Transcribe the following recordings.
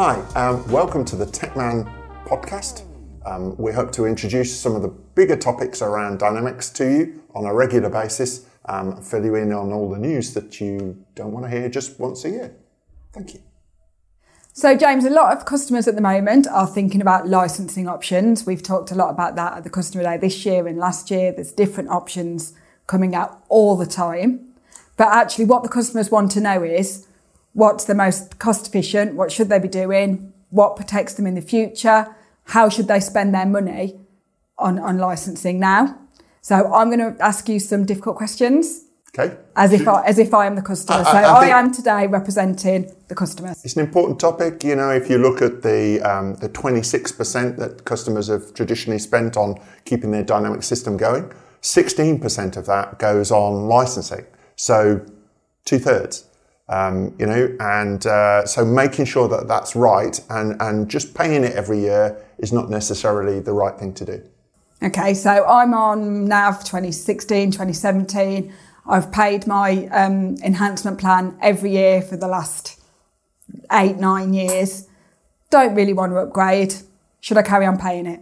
Hi, um, welcome to the TechMan podcast. Um, we hope to introduce some of the bigger topics around Dynamics to you on a regular basis, um, fill you in on all the news that you don't want to hear just once a year. Thank you. So, James, a lot of customers at the moment are thinking about licensing options. We've talked a lot about that at the Customer Day this year and last year. There's different options coming out all the time. But actually, what the customers want to know is what's the most cost efficient? What should they be doing? What protects them in the future? How should they spend their money on, on licensing now? So, I'm going to ask you some difficult questions. Okay. As if I, as if I am the customer. I- so I- I I, am today representing the customers. It's an important topic. You know, if you look at the um, the 26% that customers have traditionally spent on keeping their dynamic system going, 16% of that goes on licensing. So two thirds. Um, you know, and uh, so making sure that that's right and, and just paying it every year is not necessarily the right thing to do. Okay, so I'm on NAV 2016, 2017. I've paid my um, enhancement plan every year for the last eight, nine years. Don't really want to upgrade. Should I carry on paying it?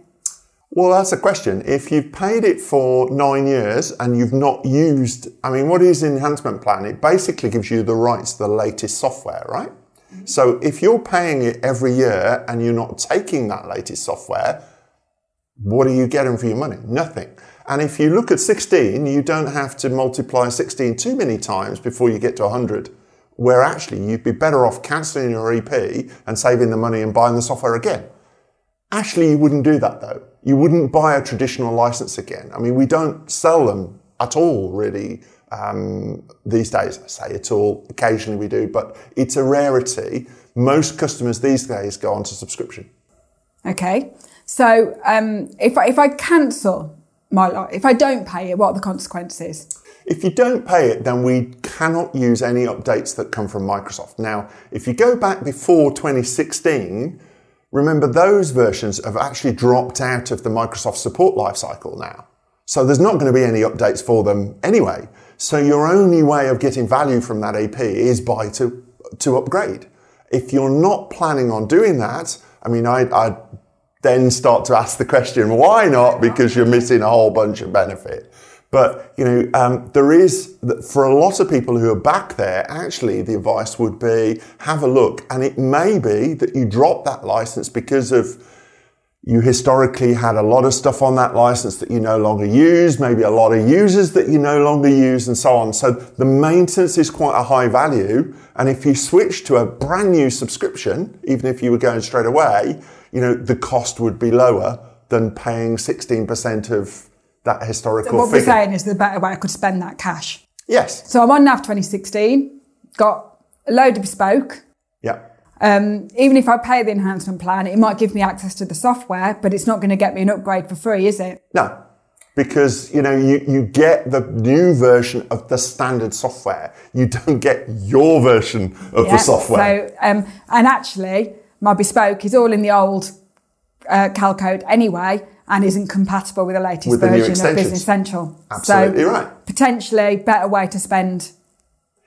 Well, that's a question. If you've paid it for nine years and you've not used, I mean, what is enhancement plan? It basically gives you the rights to the latest software, right? Mm-hmm. So if you're paying it every year and you're not taking that latest software, what are you getting for your money? Nothing. And if you look at 16, you don't have to multiply 16 too many times before you get to 100, where actually you'd be better off cancelling your EP and saving the money and buying the software again. Actually, you wouldn't do that though. You wouldn't buy a traditional license again. I mean, we don't sell them at all, really, um, these days. I say at all. Occasionally we do, but it's a rarity. Most customers these days go onto subscription. Okay, so um, if, I, if I cancel my, li- if I don't pay it, what are the consequences? If you don't pay it, then we cannot use any updates that come from Microsoft. Now, if you go back before 2016, remember those versions have actually dropped out of the Microsoft support lifecycle now. So there's not going to be any updates for them anyway. So your only way of getting value from that EP is by to, to upgrade. If you're not planning on doing that, I mean, I, I then start to ask the question, why not? Because you're missing a whole bunch of benefit. But, you know, um, there is, for a lot of people who are back there, actually the advice would be have a look. And it may be that you drop that license because of you historically had a lot of stuff on that license that you no longer use, maybe a lot of users that you no longer use and so on. So the maintenance is quite a high value. And if you switch to a brand new subscription, even if you were going straight away, you know, the cost would be lower than paying 16% of that historical what we're saying is the better way I could spend that cash. Yes. So I'm on NAV 2016, got a load of bespoke. Yeah. Um, even if I pay the enhancement plan, it might give me access to the software, but it's not going to get me an upgrade for free, is it? No, because you know you, you get the new version of the standard software. You don't get your version of the software. So, um, and actually, my bespoke is all in the old uh, C/AL code anyway, and isn't compatible with the latest With the version of. Business Central. Absolutely so, right. Potentially better way to spend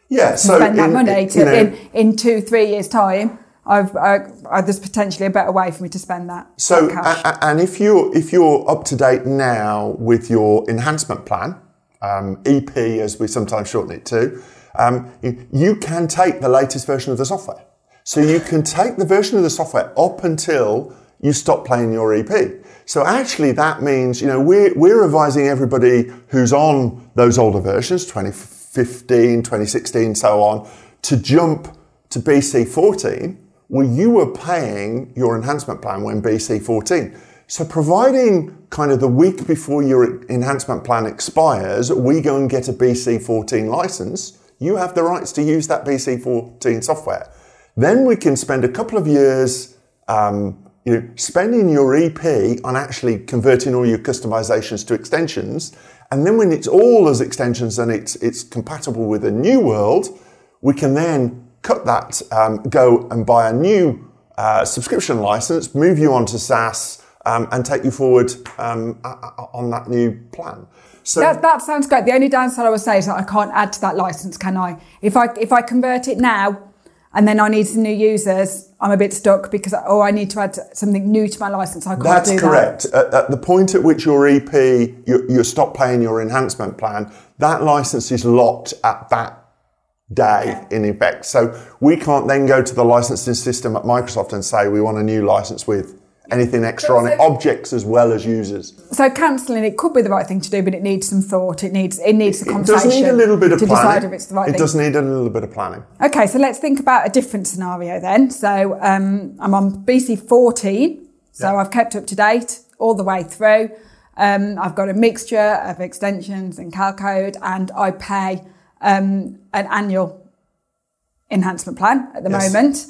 yeah, to so spend that in- money. in- To, know, in in two three years time, I've uh, there's potentially a better way for me to spend that. So, that cash. a- a- and if you're if you're up to date now with your enhancement plan, um, EP as we sometimes shorten it to, um, you, you can take the latest version of the software. So you can take the version of the software up until you stop playing your EP. So actually, that means you know we're we're advising everybody who's on those older versions, 2015, 2016, so on, to jump to BC 14 well, you were paying your enhancement plan when BC 14. So providing kind of the week before your enhancement plan expires, we go and get a BC 14 license, you have the rights to use that BC 14 software. Then we can spend a couple of years um, you know, spending your EP on actually converting all your customizations to extensions. And then when it's all as extensions and it's, it's compatible with a new world, we can then cut that, um, go and buy a new uh, subscription license, move you onto SaaS, um, and take you forward um, on that new plan. So That, that sounds great. The only downside I would say is that I can't add to that license, can I? If I if I convert it now and then I need some new users, I'm a bit stuck because oh I need to add something new to my license. I can't That's do correct. that. At, at the point at which your EP, you, you stop paying your enhancement plan, that license is locked at that day in effect. So we can't then go to the licensing system at Microsoft and say we want a new license with anything extra on it, objects as well as users. So cancelling it could be the right thing to do, but it needs some thought. It needs it needs a It does conversation need a little bit of to planning. decide if it's the right it thing. does need a little bit of planning. Okay, so let's think about a different scenario then. So um, I'm on BC 14, so Yeah. I've kept up to date all the way through. Um, I've got a mixture of extensions and C/AL code, and I pay um, an annual enhancement plan at the Yes. moment.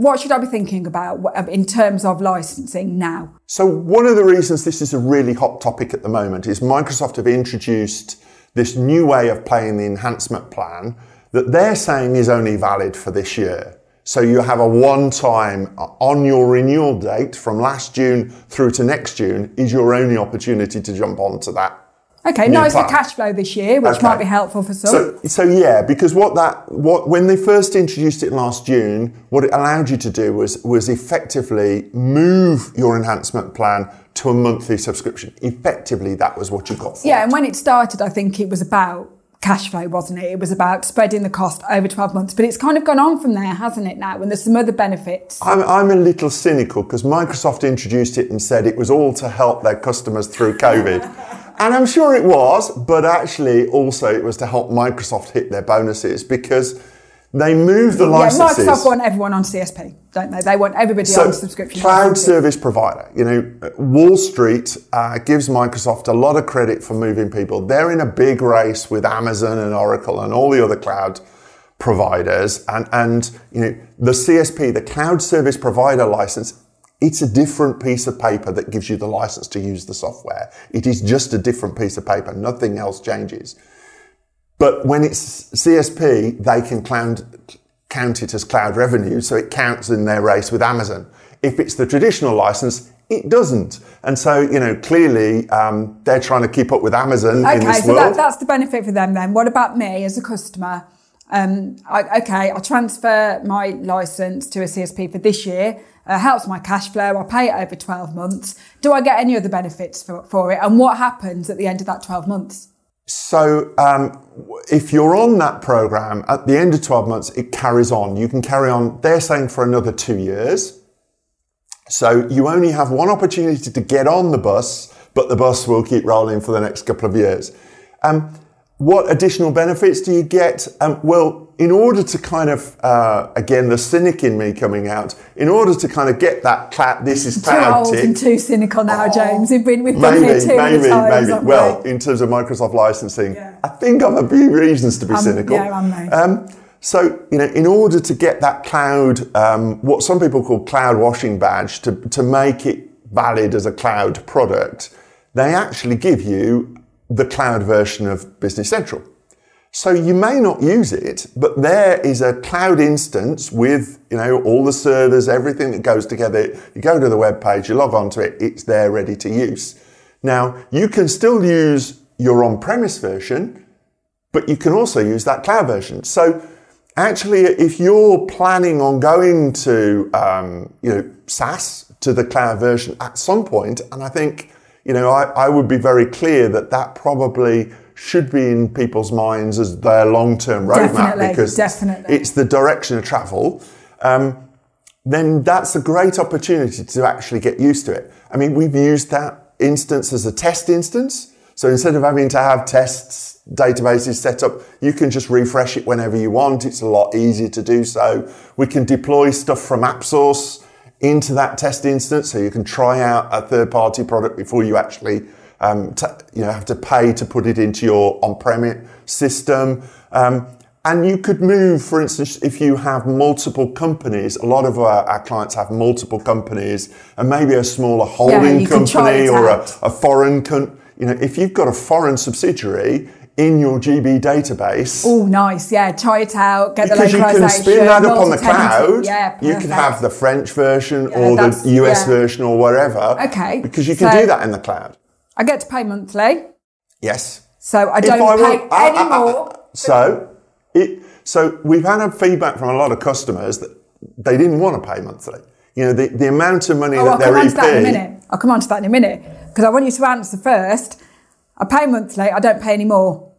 Um, what should I be thinking about in terms of licensing now? So one of the reasons this is a really hot topic at the moment is Microsoft have introduced this new way of playing the enhancement plan that they're saying is only valid for this year. So you have a one time on your renewal date from last June through to next June is your only opportunity to jump onto that. Okay, nice for cash flow this year, which Okay. might be helpful for some. So, so yeah, because what that what when they first introduced it last June, what it allowed you to do was was effectively move your enhancement plan to a monthly subscription. Effectively, that was what you got for Yeah, it. and when it started, I think it was about cash flow, wasn't it? It was about spreading the cost over 12 months. But it's kind of gone on from there, hasn't it, now? And there's some other benefits. I'm, I'm a little cynical because Microsoft introduced it and said it was all to help their customers through COVID. and I'm sure it was, but actually also it was to help Microsoft hit their bonuses because they moved the licenses. Yeah. Microsoft want everyone on CSP, don't they? They want everybody on subscription. Cloud service provider. You know, Wall Street uh, gives Microsoft a lot of credit for moving people. They're in a big race with Amazon and Oracle and all the other cloud providers. And, and you know, the CSP, the cloud service provider license, it's a different piece of paper that gives you the license to use the software. It is just a different piece of paper. Nothing else changes. But when it's CSP, they can cloud, count it as cloud revenue, so it counts in their race with Amazon. If it's the traditional license, it doesn't. And so, you know, clearly um, they're trying to keep up with Amazon in Okay, this so that, world. that's the benefit for them then. What about me as a customer? Um, I, okay, I transfer my license to a CSP for this year. Uh, helps my cash flow. I pay it over 12 months. Do I get any other benefits for, for it? And what happens at the end of that 12 months? So, um, if you're on that program at the end of 12 months, it carries on. You can carry on, they're saying for another two years. So, you only have one opportunity to get on the bus, but the bus will keep rolling for the next couple of years. Um, what additional benefits do you get? Um, well, in order to kind of, uh, again, the cynic in me coming out, in order to kind of get that cloud, this is Too old tick. and too cynical now, James. We've been, we've been here too many maybe, times. maybe. Well, we? in terms of Microsoft licensing, Yeah. I think I've a few reasons to be Um, cynical. yeah, I'm. Um, so, you know, in order to get that cloud, um, what some people call cloud washing badge, to, to make it valid as a cloud product, they actually give you the cloud version of Business Central. So you may not use it, but there is a cloud instance with, you know, all the servers, everything that goes together. You go to the web page, you log onto it, it's there ready to use. Now, you can still use your on-premise version, but you can also use that cloud version. So actually, if you're planning on going to, um, you know, SaaS to the cloud version at some point, and I think, you know, I, I would be very clear that that probably should be in people's minds as their long-term roadmap Definitely, because definitely. it's the direction of travel. Um, then that's a great opportunity to actually get used to it. I mean, we've used that instance as a test instance. So instead of having to have tests, databases set up, you can just refresh it whenever you want. It's a lot easier to do so. We can deploy stuff from AppSource into that test instance, so you can try out a third-party product before you actually um, t- you know have to pay to put it into your on-premise system. Um, and you could move, for instance, if you have multiple companies, a lot of our, our clients have multiple companies and maybe a smaller holding try company or a, a foreign, con- you know, if you've got a foreign subsidiary in your GB database, Oh, nice. Yeah, try it out. Get because the you can spin that up on the cloud. Yeah, you can have the French version Yeah, or the US yeah. version or wherever. Okay, Because you can so- do that in the cloud. I get to pay monthly, Yes. so I don't I pay want- ah, any ah, ah, more. So, It, so we've had a feedback from a lot of customers that they didn't want to pay monthly. You know, the, the amount of money Oh, that I'll their come on EP. to that in a minute. I'll come on to that in a minute because I want you to answer first. I pay monthly. I don't pay any more.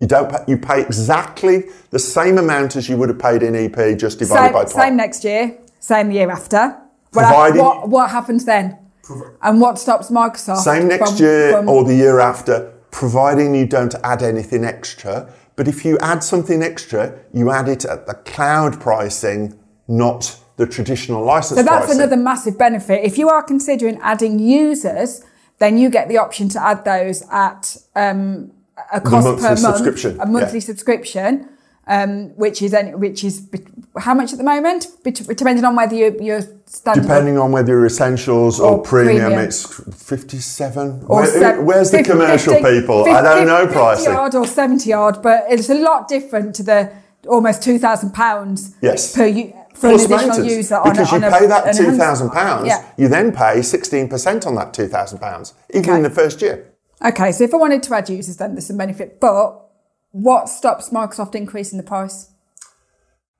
You don't pay, you pay exactly the same amount as you would have paid in EP just divided Same, by 12. same next year. Same the year after. What, Providing- what, what happens then? And what stops Microsoft? Same next from- year from- or the year after, providing you don't add anything extra. But if you add something extra, you add it at the cloud pricing, not the traditional license So that's pricing. another massive benefit. If you are considering adding users, then you get the option to add those at um, a cost monthly per month, subscription, a monthly yeah. subscription, um, which is any, which is bet- how much at the moment, Bet- depending on whether you, you're standard. Depending on whether you're essentials or, Or premium, premium. it's 57. or Where- se- where's the 50 commercial 50 people? 50 I don't know 50 pricing. odd or 70 odd, but it's a lot different to the almost £2,000 Yes. per u- for Plus an additional maintenance. user on because a, on you a, pay that £2,000, Yeah. you then pay 16% on that £2,000, even Okay. in the first year. Okay, so if I wanted to add users, then there's some benefit. But what stops Microsoft increasing the price?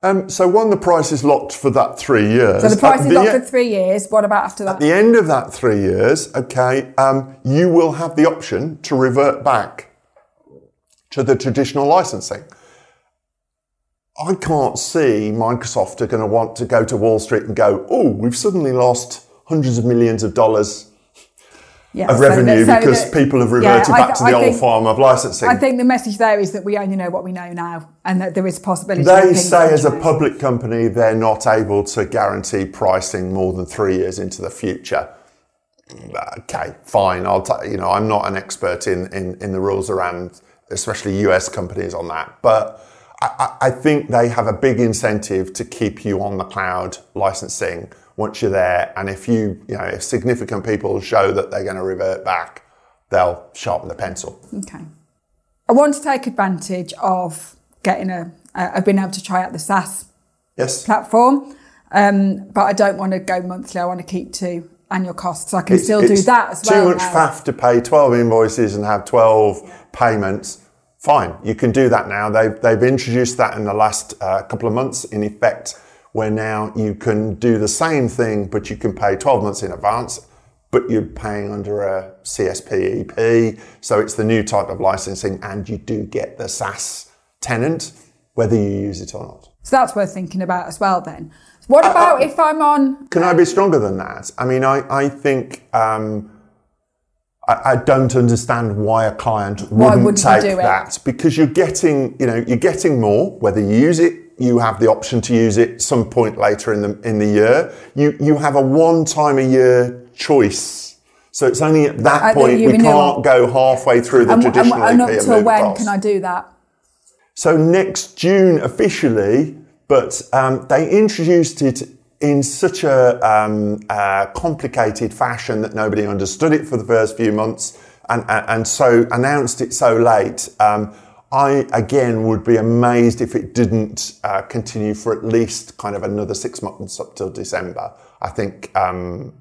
Um, so one, the price is locked for that three years. So the price At is the locked e- for three years. What about after that? At the end of that three years, okay, um, you will have the option to revert back to the traditional licensing. I can't see Microsoft are going to want to go to Wall Street and go, oh, we've suddenly lost hundreds of millions of dollars yeah, of so revenue so because people have reverted I back to the I old think- form of licensing. I think the message there is that we only know what we know now, and that there is a possibility. They say as a public company, they're not able to guarantee pricing more than three years into the future. Okay, fine. I'll t- you know I'm not an expert in, in, in the rules around especially US companies on that, but I I think they have a big incentive to keep you on the cloud licensing once you're there. And if you you know if significant people show that they're going to revert back, they'll sharpen the pencil. Okay. I want to take advantage of getting a. Uh, I've been able to try out the SaaS Yes. platform, um, but I don't want to go monthly. I want to keep to annual costs. I can It's- still do that as too well. Too much now. faff to pay 12 invoices and have 12 payments. Fine, you can do that now. They've, they've introduced that in the last uh, couple of months, in effect, where now you can do the same thing, but you can pay 12 months in advance, but you're paying under a CSP EP. So it's the new type of licensing, and you do get the SaaS tenant, whether you use it or not. So that's worth thinking about as well. Then, what about if I'm on? Can I be stronger than that? I mean, I, I think um, I, I don't understand why a client wouldn't, wouldn't take do it? that because you're getting, you know, you're getting more. Whether you use it, you have the option to use it some point later in the in the year. You you have a one time a year choice. So it's only at that At point we can't go halfway through the and, traditional and EP up and till move when across. can I do that? So next June officially, but um, they introduced it in such a um, uh, complicated fashion that nobody understood it for the first few months, and and, and so announced it so late. Um, I again would be amazed if it didn't uh, continue for at least kind of another six months up till December. I think um,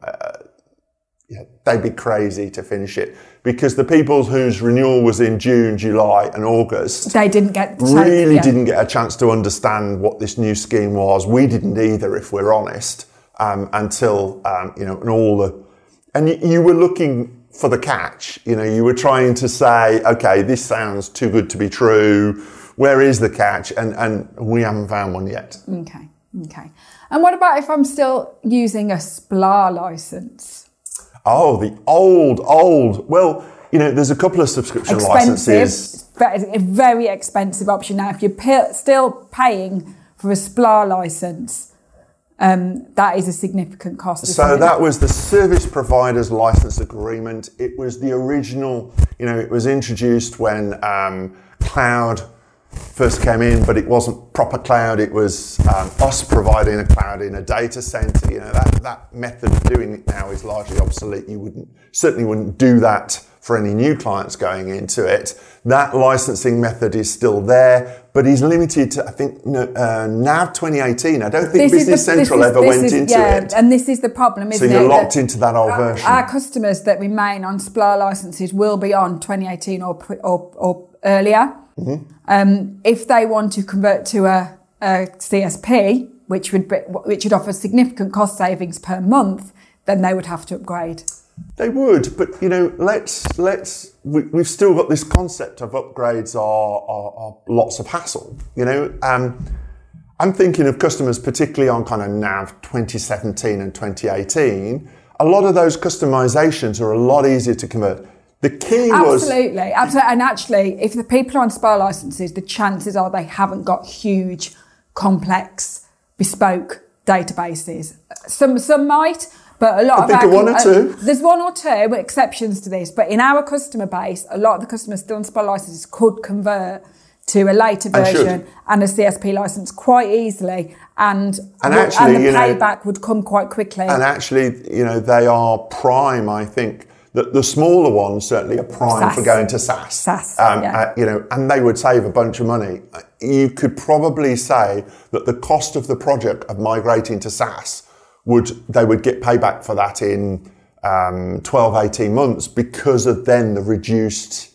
yeah, they'd be crazy to finish it because the people whose renewal was in June, July, and August They didn't get really yeah. didn't get a chance to understand what this new scheme was. We didn't either, if we're honest, um, until um, you know, and all the, and you, you were looking for the catch. You know, you were trying to say, okay, this sounds too good to be true. Where is the catch? And and we haven't found one yet. Okay, okay. And what about if I'm still using a SPLA license? Oh, the old, old. Well, you know, there's a couple of subscription Expensive, licenses. ve- a very expensive option now. If you're still paying for a SPLA license, um, that is a significant cost. So that was the service provider's license agreement. It was the original, you know, it was introduced when um, cloud first came in, but it wasn't proper cloud. It was um, us providing a cloud in a data center. You know, that, that method of doing it now is largely obsolete. You wouldn't, certainly wouldn't do that for any new clients going into it. That licensing method is still there, but he's limited to, I think, uh, NAV 2018. I don't think this Business the, Central ever went is, into yeah, it. And this is the problem, isn't it? So you're locked into that old our, version. Our customers that remain on SPLA licenses will be on 2018 or, or, or earlier. Mm-hmm. Um, if they want to convert to a, a CSP, which would be, which would offer significant cost savings per month, then they would have to upgrade. They would, but you know, let's let's we, have still got this concept of upgrades are, are, are lots of hassle. You know, um, I'm thinking of customers particularly on kind of NAV 2017 and 2018. A lot of those customizations are a lot easier to convert. The key was absolutely, absolutely, and actually, if the people are on SPLA licenses, the chances are they haven't got huge, complex, bespoke databases. Some some might, but a lot I of think our, one or two. Uh, there's one or two exceptions to this, but in our customer base, a lot of the customers still on SPLA licenses could convert to a later version and, and, a CSP license quite easily, and and, actually, and the payback know, would come quite quickly. And actually, you know, they are prime. I think the, the smaller ones certainly are prime SaaS. for going to SaaS. SaaS, um, yeah. uh, you know, and they would save a bunch of money. You could probably say that the cost of the project of migrating to SaaS would they would get payback for that in um, 12, 18 months because of then the reduced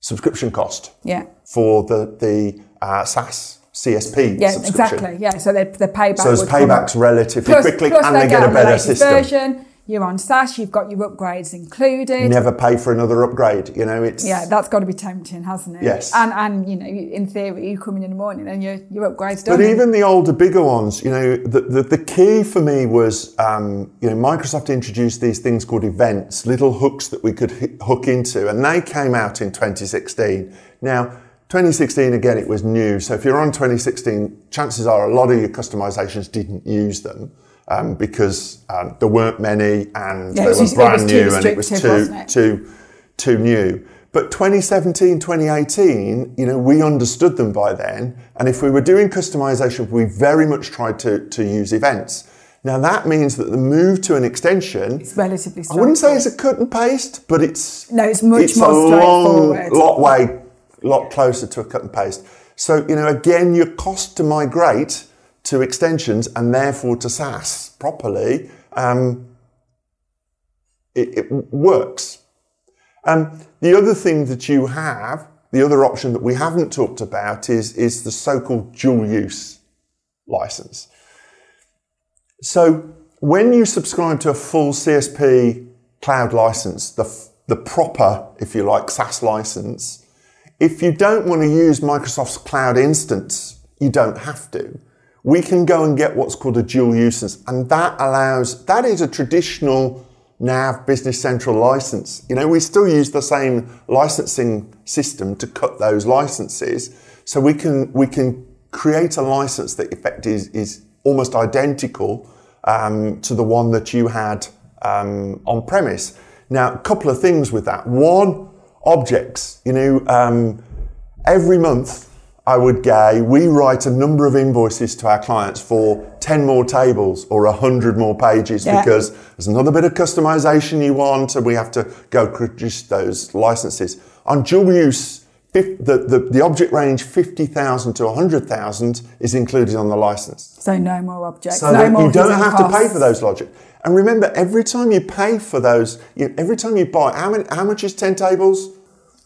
subscription cost yeah. for the, the uh, SaaS CSP yeah, exactly. Yeah, so the, the payback. So there's paybacks relatively plus, quickly, plus and they, they get, get a better system. Version, you're on SaaS, you've got your upgrades included. You never pay for another upgrade. You know, it's yeah, that's got to be tempting, hasn't it? Yes. And and you know, in theory, you come in in the morning and your your upgrades done. But even the older, bigger ones, you know, the the, the key for me was, um, you know, Microsoft introduced these things called events, little hooks that we could hook into, and they came out in 2016. Now. 2016 again, it was new. So if you're on 2016, chances are a lot of your customizations didn't use them um, because um, there weren't many and yeah, they were brand new and it was too, it? too, too new. But 2017, 2018, you know, we understood them by then. And if we were doing customization, we very much tried to, to use events. Now that means that the move to an extension, it's relatively. I wouldn't say it's a cut and paste, but it's no, it's much it's more a long, lot way, lot closer to a cut and paste. So you know, again, your cost to migrate to extensions and therefore to SaaS properly, um, it, it, works. Um, the other thing that you have, the other option that we haven't talked about is, is the so-called dual use license. So when you subscribe to a full CSP cloud license, the, the proper, if you like, SaaS license, if you don't want to use Microsoft's cloud instance, you don't have to we can go and get what's called a dual users. And that allows, that is a traditional NAV Business Central license. You know, we still use the same licensing system to cut those licenses. So we can, we can create a license that in fact is, is almost identical um, to the one that you had um, on premise. Now, a couple of things with that. One, objects. You know, um, every month I would go, we write a number of invoices to our clients for 10 more tables or 100 more pages yeah. because there's another bit of customization you want and we have to go produce those licenses. On dual use, the, the, the object range 50,000 to 100,000 is included on the license. So no more objects. So no you don't have costs. to pay for those logic. And remember, every time you pay for those, you, every time you buy, how, many, how much is 10 tables?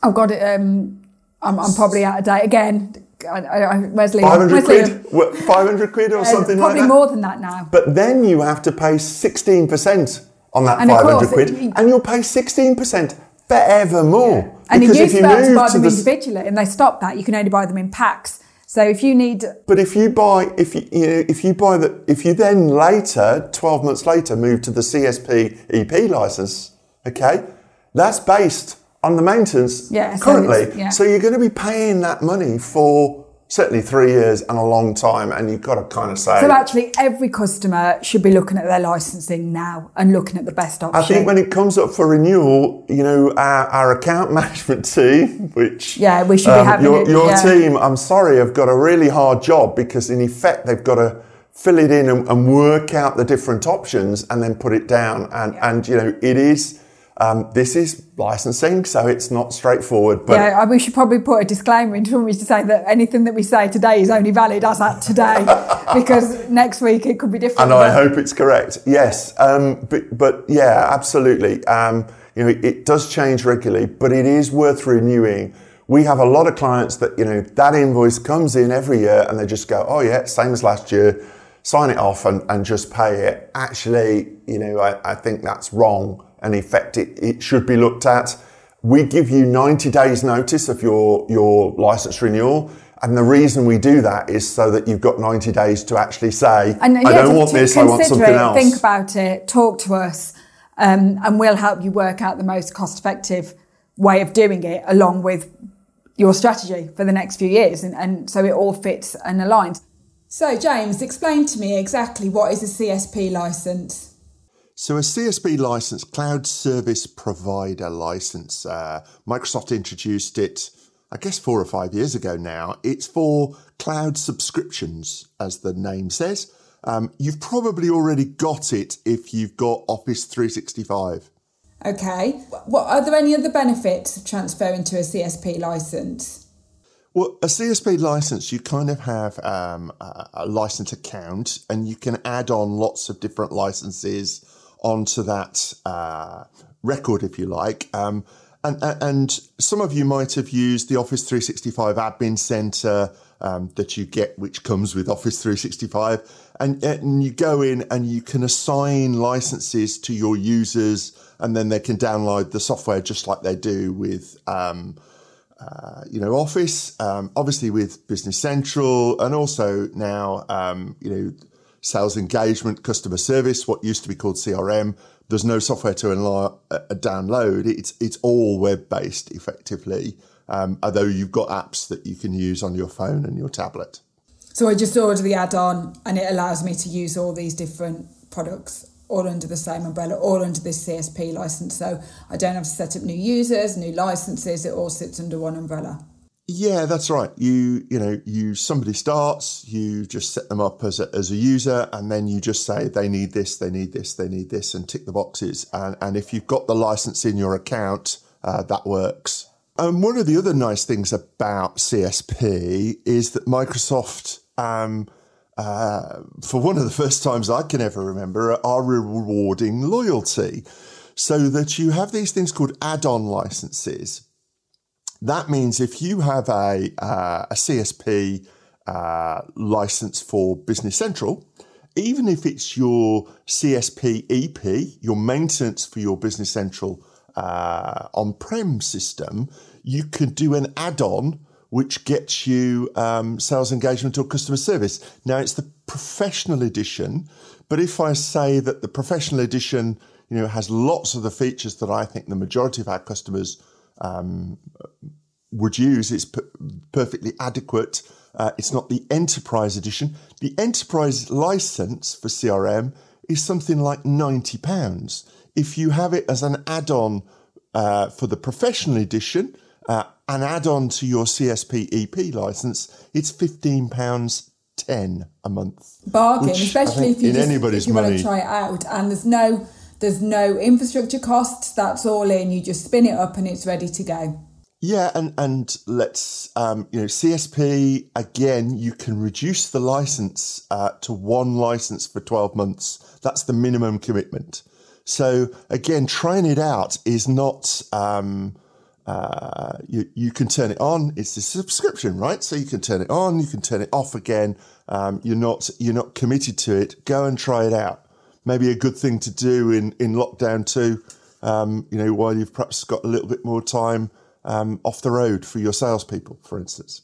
I've got it. Um, I'm, I'm probably out of date again I, I, Wesley. 500 Wesley, quid? 500 quid or uh, something like that? Probably more than that now. But then you have to pay 16% on that and 500 course, quid, it, and you'll pay 16% forevermore. Yeah. And if you used to to buy them the, individually, and they stopped that. You can only buy them in packs. So if you need, but if you buy, if you, you know, if you buy the, if you then later, twelve months later, move to the CSP EP license, okay, that's based on the mountains yeah, currently. So, yeah. so, you're going to be paying that money for certainly three years and a long time, and you've got to kind of say. So actually, every customer should be looking at their licensing now and looking at the best option. I think when it comes up for renewal, you know, our, our account management team, which yeah, we should um, be having your, it, your yeah. team. I'm sorry, have got a really hard job because in effect they've got to fill it in and, and work out the different options and then put it down, and and you know it is Um, this is licensing, so it's not straightforward. But yeah, we should probably put a disclaimer in to say that anything that we say today is only valid as at today, because next week it could be different. And I hope it's correct. Yes, um, but, but yeah, absolutely. Um, you know, it, it does change regularly, but it is worth renewing. We have a lot of clients that you know that invoice comes in every year, and they just go, "Oh yeah, same as last year." Sign it off and, and just pay it. Actually, you know, I, I think that's wrong and in fact it, it should be looked at. We give you 90 days notice of your, your license renewal. And the reason we do that is so that you've got 90 days to actually say, and, I don't want this, I want something it, else. Think about it, talk to us, um, and we'll help you work out the most cost effective way of doing it along with your strategy for the next few years. And, and so it all fits and aligns. So, James, explain to me exactly what is a CSP license? So, a CSP license, Cloud Service Provider license, uh, Microsoft introduced it, I guess, four or five years ago now. It's for cloud subscriptions, as the name says. Um, you've probably already got it if you've got Office 365. Okay. What are there any other benefits of transferring to a CSP license? Well, a CSP license, you kind of have um, a, a license account and you can add on lots of different licenses onto that uh, record, if you like. Um, and, and some of you might have used the Office 365 Admin Center um, that you get, which comes with Office 365. And, and you go in and you can assign licenses to your users, and then they can download the software just like they do with. Um, uh, you know, Office, um, obviously with Business Central, and also now, um, you know, sales engagement, customer service, what used to be called CRM. There's no software to enla- uh, download. It's it's all web based effectively. Um, although you've got apps that you can use on your phone and your tablet. So I just order the add-on, and it allows me to use all these different products all under the same umbrella, all under this CSP license. So I don't have to set up new users, new licenses. It all sits under one umbrella. Yeah, that's right. You you know you somebody starts, you just set them up as a, as a user, and then you just say they need this, they need this, they need this, and tick the boxes. And and if you've got the license in your account, uh, that works. And one of the other nice things about CSP is that Microsoft, um, uh, for one of the first times I can ever remember, are rewarding loyalty, so that you have these things called add-on licenses that means if you have a, uh, a CSP uh, license for Business Central, even if it's your CSP EP, your maintenance for your Business Central uh, on prem system, you could do an add on which gets you um, sales engagement or customer service. Now, it's the professional edition, but if I say that the professional edition you know, has lots of the features that I think the majority of our customers um, would use. It's perfectly adequate. Uh, it's not the enterprise edition. The enterprise license for CRM is something like £90. If you have it as an add on uh, for the professional edition, uh, an add on to your CSP EP license, it's £15 10 a month. Bargain, especially if you, just, if you want to try it out. And there's no there's no infrastructure costs. That's all in. You just spin it up and it's ready to go. Yeah, and and let's um, you know CSP again. You can reduce the license uh, to one license for twelve months. That's the minimum commitment. So again, trying it out is not. Um, uh, you you can turn it on. It's a subscription, right? So you can turn it on. You can turn it off again. Um, you're not you're not committed to it. Go and try it out. Maybe a good thing to do in in lockdown too. Um, you know, while you've perhaps got a little bit more time um, off the road for your salespeople, for instance.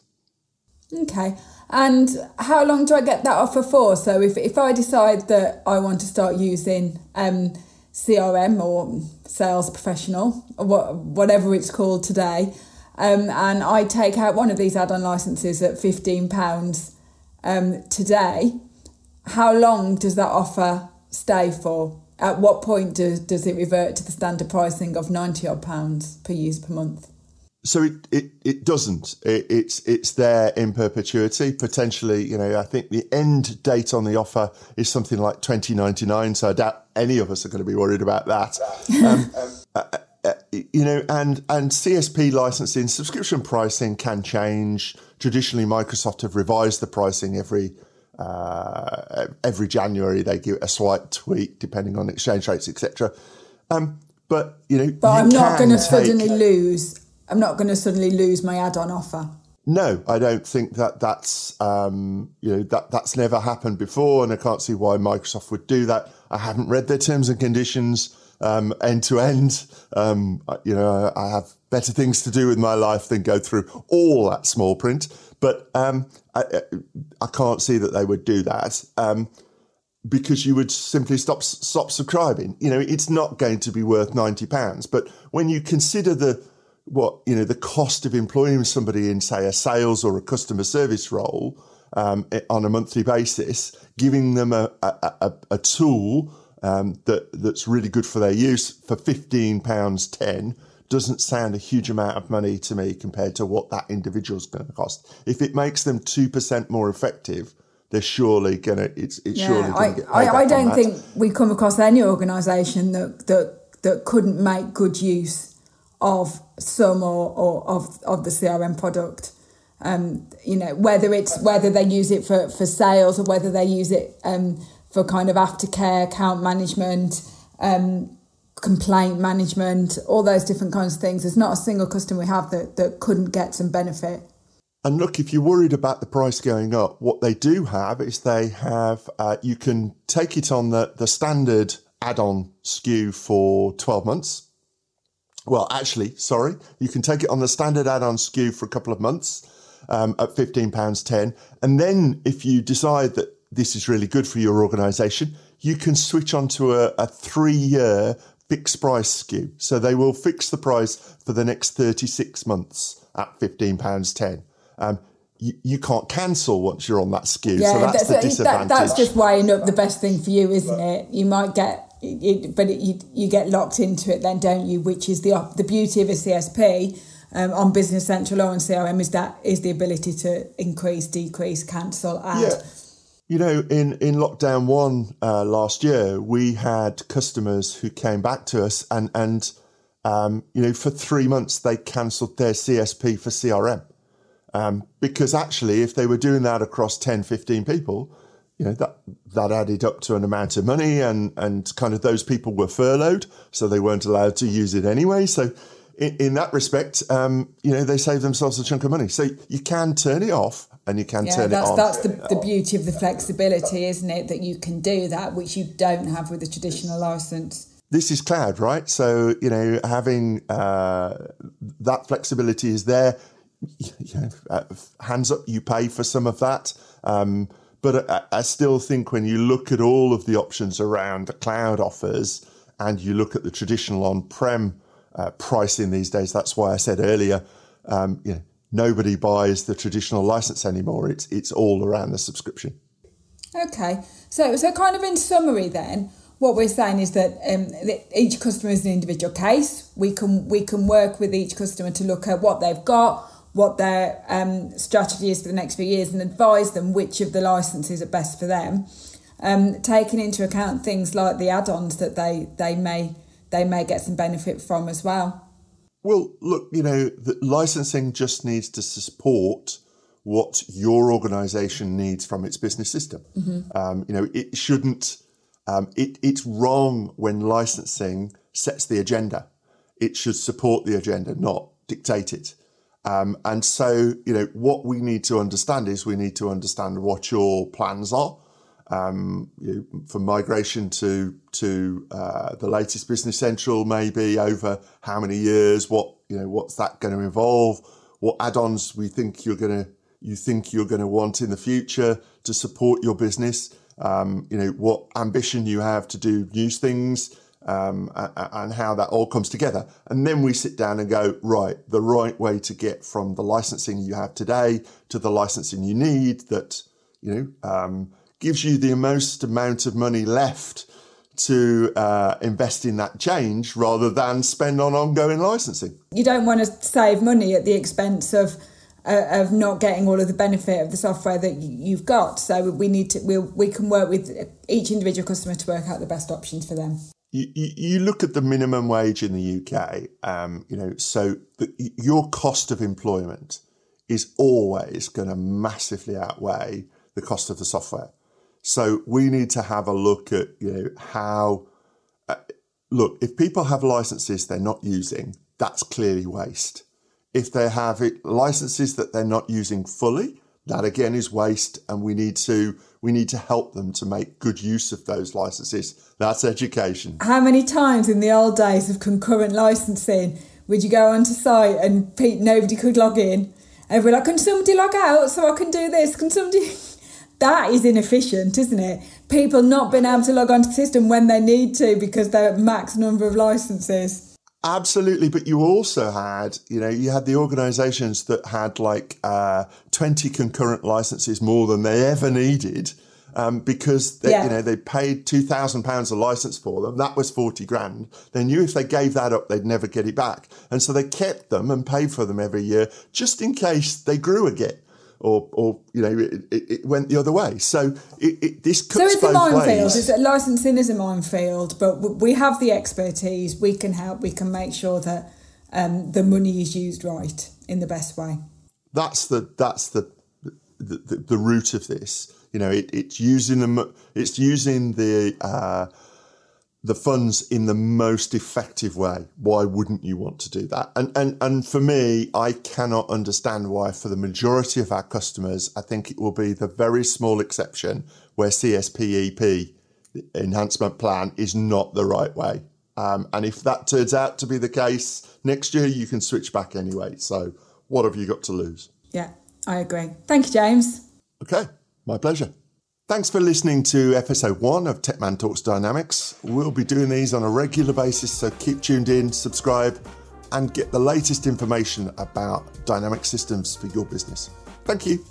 Okay. And how long do I get that offer for? So if, if I decide that I want to start using um, CRM or sales professional or what, whatever it's called today, um, and I take out one of these add-on licenses at £15 um, today, how long does that offer stay for? At what point does, does it revert to the standard pricing of 90 odd pounds per user per month? So it, it, it doesn't. It, it's it's there in perpetuity. Potentially, you know, I think the end date on the offer is something like 2099. So I doubt any of us are going to be worried about that. Um, uh, uh, you know, and and CSP licensing subscription pricing can change. Traditionally, Microsoft have revised the pricing every uh, every January. They give it a slight tweak depending on exchange rates, etc. Um, but you know, but you I'm not going to suddenly lose. I'm not going to suddenly lose my add-on offer. No, I don't think that that's um, you know that that's never happened before, and I can't see why Microsoft would do that. I haven't read their terms and conditions um, end to end. Um, you know, I, I have better things to do with my life than go through all that small print. But um, I, I- can't see that they would do that. Um, because you would simply stop stop subscribing. You know, it's not going to be worth ninety pounds. But when you consider the what you know the cost of employing somebody in say a sales or a customer service role um, on a monthly basis, giving them a a, a, a tool um, that that's really good for their use for fifteen pounds ten doesn't sound a huge amount of money to me compared to what that individual's going to cost. If it makes them two percent more effective, they're surely going to it's it's surely Yeah, going I, to get I, payback I don't think we come across any organisation that, that that couldn't make good use of some or, or of, of the CRM product. Um, you know, whether it's whether they use it for, for sales or whether they use it um, for kind of aftercare, account management, um, complaint management, all those different kinds of things. There's not a single customer we have that, that couldn't get some benefit. And look, if you're worried about the price going up, what they do have is they have, uh, you can take it on the, the standard add on SKU for 12 months. Well, actually, sorry, you can take it on the standard add on SKU for a couple of months um, at £15.10. And then if you decide that this is really good for your organization, you can switch onto a, a three year fixed price SKU. So they will fix the price for the next 36 months at £15.10. Um, you, you can't cancel once you're on that SKU. so that's the that- disadvantage. that's just weighing up the best thing for you, isn't it? You might get, it, but it, you, you get locked into it then, don't you? Which is the the beauty of a CSP um, on Business Central or on CRM is that is the ability to increase, decrease, cancel, add. Yeah. You know, in, in lockdown one uh, last year, we had customers who came back to us and, and um, you know, for three months they cancelled their CSP for CRM. Um, because actually, if they were doing that across 10, 15 people, you know, that, that added up to an amount of money and, and kind of those people were furloughed, so they weren't allowed to use it anyway. So in, in that respect, um, you know, they saved themselves a chunk of money. So you can turn it off and you can Yeah, turn that's it on. that's the, the beauty of the flexibility, isn't it? That you can do that, which you don't have with a traditional license. this is cloud, right? So you know, having uh, that flexibility is there. You know, uh, hands up, you pay for some of that. Um, but I, I still think when you look at all of the options around the cloud offers, and you look at the traditional on-prem uh, pricing these days, that's why I said earlier, um, you know, nobody buys the traditional license anymore. It's it's all around the subscription. Okay, so so kind of in summary, then what we're saying is that, um, that each customer is an individual case. We can we can work with each customer to look at what they've got, what their um, strategy is for the next few years, and advise them which of the licenses are best for them. Um, taking into account things like the add-ons that they they may they may get some benefit from as well. Well, look, you know, the licensing just needs to support what your organization needs from its business system. Um, you know, it shouldn't, um, it, it's wrong when licensing sets the agenda. It should support the agenda, not dictate it. Um, and so, you know, what we need to understand is we need to understand what your plans are um, you know, from migration to to uh, the latest Business Central, maybe over how many years? What you know, what's that going to involve? What add-ons we think you're going to you think you're going to want in the future to support your business? Um, you know, what ambition you have to do new things. Um, and how that all comes together. And then we sit down and go, right, the right way to get from the licensing you have today to the licensing you need that, you know, um, gives you the most amount of money left to uh, invest in that change rather than spend on ongoing licensing. you don't want to save money at the expense of uh, of not getting all of the benefit of the software that you've got. So we need to we we can work with each individual customer to work out the best options for them. you, you, look at the minimum wage in the UK, um, you know, so the, your cost of employment is always going to massively outweigh the cost of the software. So we need to have a look at, you know, how, uh, look, if people have licenses they're not using, that's clearly waste. If they have it, licenses that they're not using fully, that again is waste and we need to we need to help them to make good use of those licenses. That's education. How many times in the old days of concurrent licensing would you go onto site and Pete, nobody could log in and we're like can somebody log out so i can do this? Can somebody that is inefficient isn't it people not being able to log onto the system when they need to because they're max number of licenses Absolutely, but you also had, you know, you had the organisations that had like uh, twenty concurrent licenses more than they ever needed, um, because they, yeah. you know they paid two thousand pounds a license for them. That was forty grand. They knew if they gave that up, they'd never get it back, and so they kept them and paid for them every year just in case they grew again or, or you know, it, it, went the other way. So it, it this cuts so it's both a minefield. ways. It's licensing is a minefield, but we have the expertise. We can help. We can make sure that um, the money is used right in the best way. That's the that's the the, the, the root of this. You know, it, it's using the it's using the uh, the funds in the most effective way. Why wouldn't you want to do that? And, and, and for me, I cannot understand why for the majority of our customers, I think it will be the very small exception where CSPEP enhancement plan is not the right way. Um, and if that turns out to be the case next year, you can switch back anyway. So what have you got to lose? Yeah, I agree. Thank you, James. Okay, my pleasure. Thanks for listening to episode one of Techman Talks Dynamics. We'll be doing these on a regular basis, so keep tuned in, subscribe, and get the latest information about dynamic systems for your business. Thank you.